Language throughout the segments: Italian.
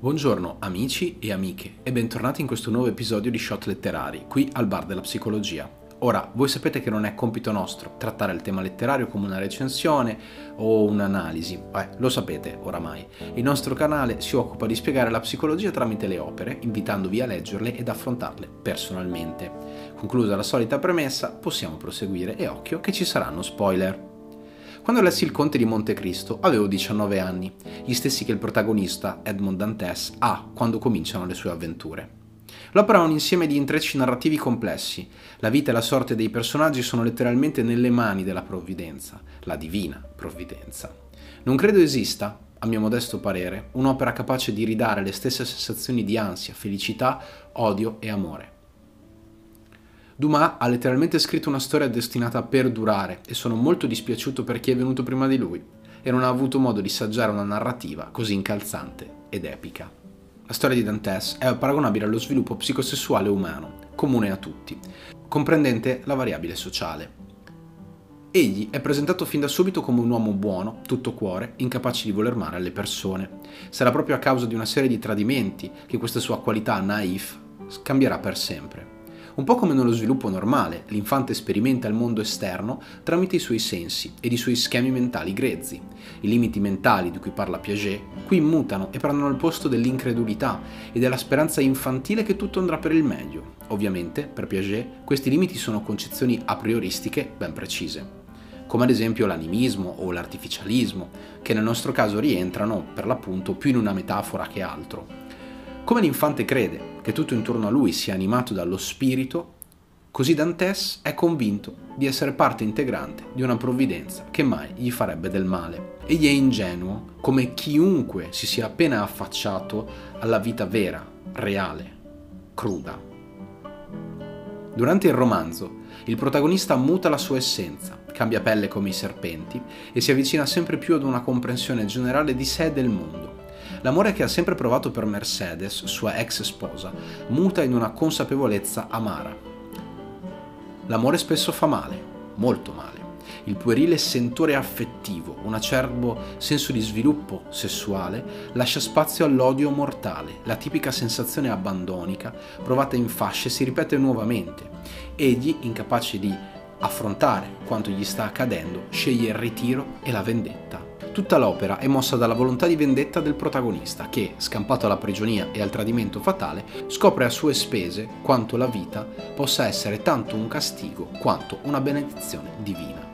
Buongiorno amici e amiche e bentornati in questo nuovo episodio di Shot Letterari, qui al Bar della Psicologia. Ora, voi sapete che non è compito nostro trattare il tema letterario come una recensione o un'analisi, eh, lo sapete oramai. Il nostro canale si occupa di spiegare la psicologia tramite le opere, invitandovi a leggerle ed affrontarle personalmente. Conclusa la solita premessa, possiamo proseguire e occhio che ci saranno spoiler. Quando lessi Il Conte di Montecristo avevo 19 anni, gli stessi che il protagonista, Edmond Dantes, ha quando cominciano le sue avventure. L'opera è un insieme di intrecci narrativi complessi. La vita e la sorte dei personaggi sono letteralmente nelle mani della provvidenza, la divina provvidenza. Non credo esista, a mio modesto parere, un'opera capace di ridare le stesse sensazioni di ansia, felicità, odio e amore. Dumas ha letteralmente scritto una storia destinata a perdurare e sono molto dispiaciuto per chi è venuto prima di lui e non ha avuto modo di saggiare una narrativa così incalzante ed epica. La storia di Dantes è paragonabile allo sviluppo psicosessuale umano, comune a tutti, comprendente la variabile sociale. Egli è presentato fin da subito come un uomo buono, tutto cuore, incapace di voler male alle persone. Sarà proprio a causa di una serie di tradimenti che questa sua qualità naif cambierà per sempre. Un po' come nello sviluppo normale, l'infante sperimenta il mondo esterno tramite i suoi sensi ed i suoi schemi mentali grezzi. I limiti mentali di cui parla Piaget qui mutano e prendono il posto dell'incredulità e della speranza infantile che tutto andrà per il meglio. Ovviamente, per Piaget, questi limiti sono concezioni a prioristiche ben precise come ad esempio l'animismo o l'artificialismo, che nel nostro caso rientrano per l'appunto più in una metafora che altro. Come l'infante crede che tutto intorno a lui sia animato dallo spirito, così Dantes è convinto di essere parte integrante di una provvidenza che mai gli farebbe del male. Egli è ingenuo come chiunque si sia appena affacciato alla vita vera, reale, cruda. Durante il romanzo, il protagonista muta la sua essenza, cambia pelle come i serpenti e si avvicina sempre più ad una comprensione generale di sé e del mondo L'amore che ha sempre provato per Mercedes, sua ex sposa, muta in una consapevolezza amara. L'amore spesso fa male, molto male. Il puerile sentore affettivo, un acerbo senso di sviluppo sessuale, lascia spazio all'odio mortale. La tipica sensazione abbandonica, provata in fasce, si ripete nuovamente. Egli, incapace di affrontare quanto gli sta accadendo, sceglie il ritiro e la vendetta. Tutta l'opera è mossa dalla volontà di vendetta del protagonista che, scampato alla prigionia e al tradimento fatale, scopre a sue spese quanto la vita possa essere tanto un castigo quanto una benedizione divina.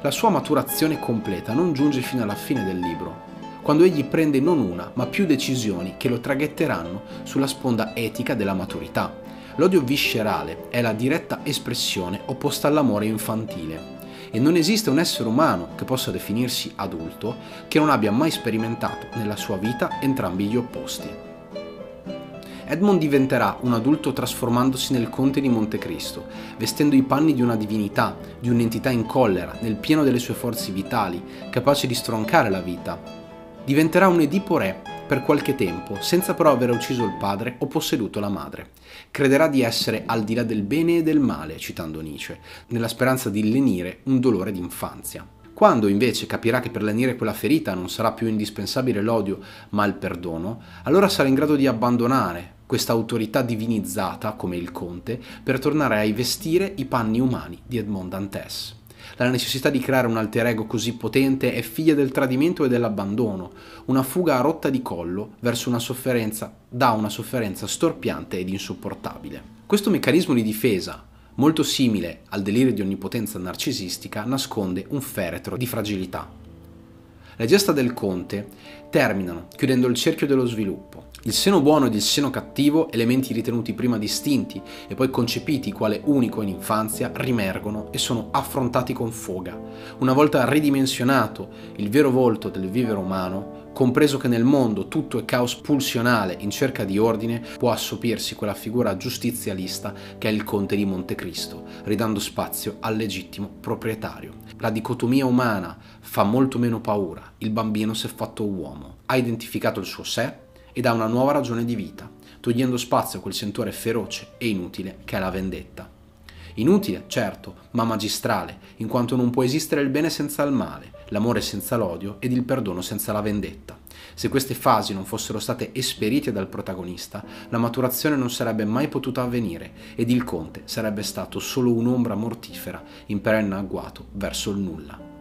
La sua maturazione completa non giunge fino alla fine del libro, quando egli prende non una, ma più decisioni che lo traghetteranno sulla sponda etica della maturità. L'odio viscerale è la diretta espressione opposta all'amore infantile e non esiste un essere umano che possa definirsi adulto che non abbia mai sperimentato nella sua vita entrambi gli opposti. Edmond diventerà un adulto trasformandosi nel conte di Montecristo, vestendo i panni di una divinità, di un'entità in collera, nel pieno delle sue forze vitali, capace di stroncare la vita. Diventerà un Edipo re per qualche tempo, senza però aver ucciso il padre o posseduto la madre. Crederà di essere al di là del bene e del male, citando Nietzsche, nella speranza di lenire un dolore d'infanzia. Quando invece capirà che per lenire quella ferita non sarà più indispensabile l'odio ma il perdono, allora sarà in grado di abbandonare questa autorità divinizzata come il conte per tornare a rivestire i panni umani di Edmond Dantes. La necessità di creare un alter ego così potente è figlia del tradimento e dell'abbandono, una fuga a rotta di collo verso una sofferenza, da una sofferenza storpiante ed insopportabile. Questo meccanismo di difesa, molto simile al delirio di onnipotenza narcisistica, nasconde un feretro di fragilità. Le gesta del conte terminano chiudendo il cerchio dello sviluppo. Il seno buono ed il seno cattivo, elementi ritenuti prima distinti e poi concepiti quale unico in infanzia, rimergono e sono affrontati con foga. Una volta ridimensionato il vero volto del vivere umano, compreso che nel mondo tutto è caos pulsionale in cerca di ordine, può assopirsi quella figura giustizialista che è il conte di Montecristo, ridando spazio al legittimo proprietario. La dicotomia umana fa molto meno paura, il bambino si è fatto uomo, ha identificato il suo sé, ed ha una nuova ragione di vita, togliendo spazio a quel sentore feroce e inutile che è la vendetta. Inutile, certo, ma magistrale, in quanto non può esistere il bene senza il male, l'amore senza l'odio ed il perdono senza la vendetta. Se queste fasi non fossero state esperite dal protagonista, la maturazione non sarebbe mai potuta avvenire ed il conte sarebbe stato solo un'ombra mortifera in perenne agguato verso il nulla.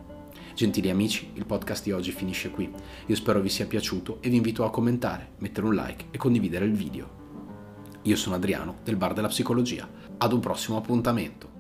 Gentili amici, il podcast di oggi finisce qui. Io spero vi sia piaciuto e vi invito a commentare, mettere un like e condividere il video. Io sono Adriano del Bar della Psicologia. Ad un prossimo appuntamento.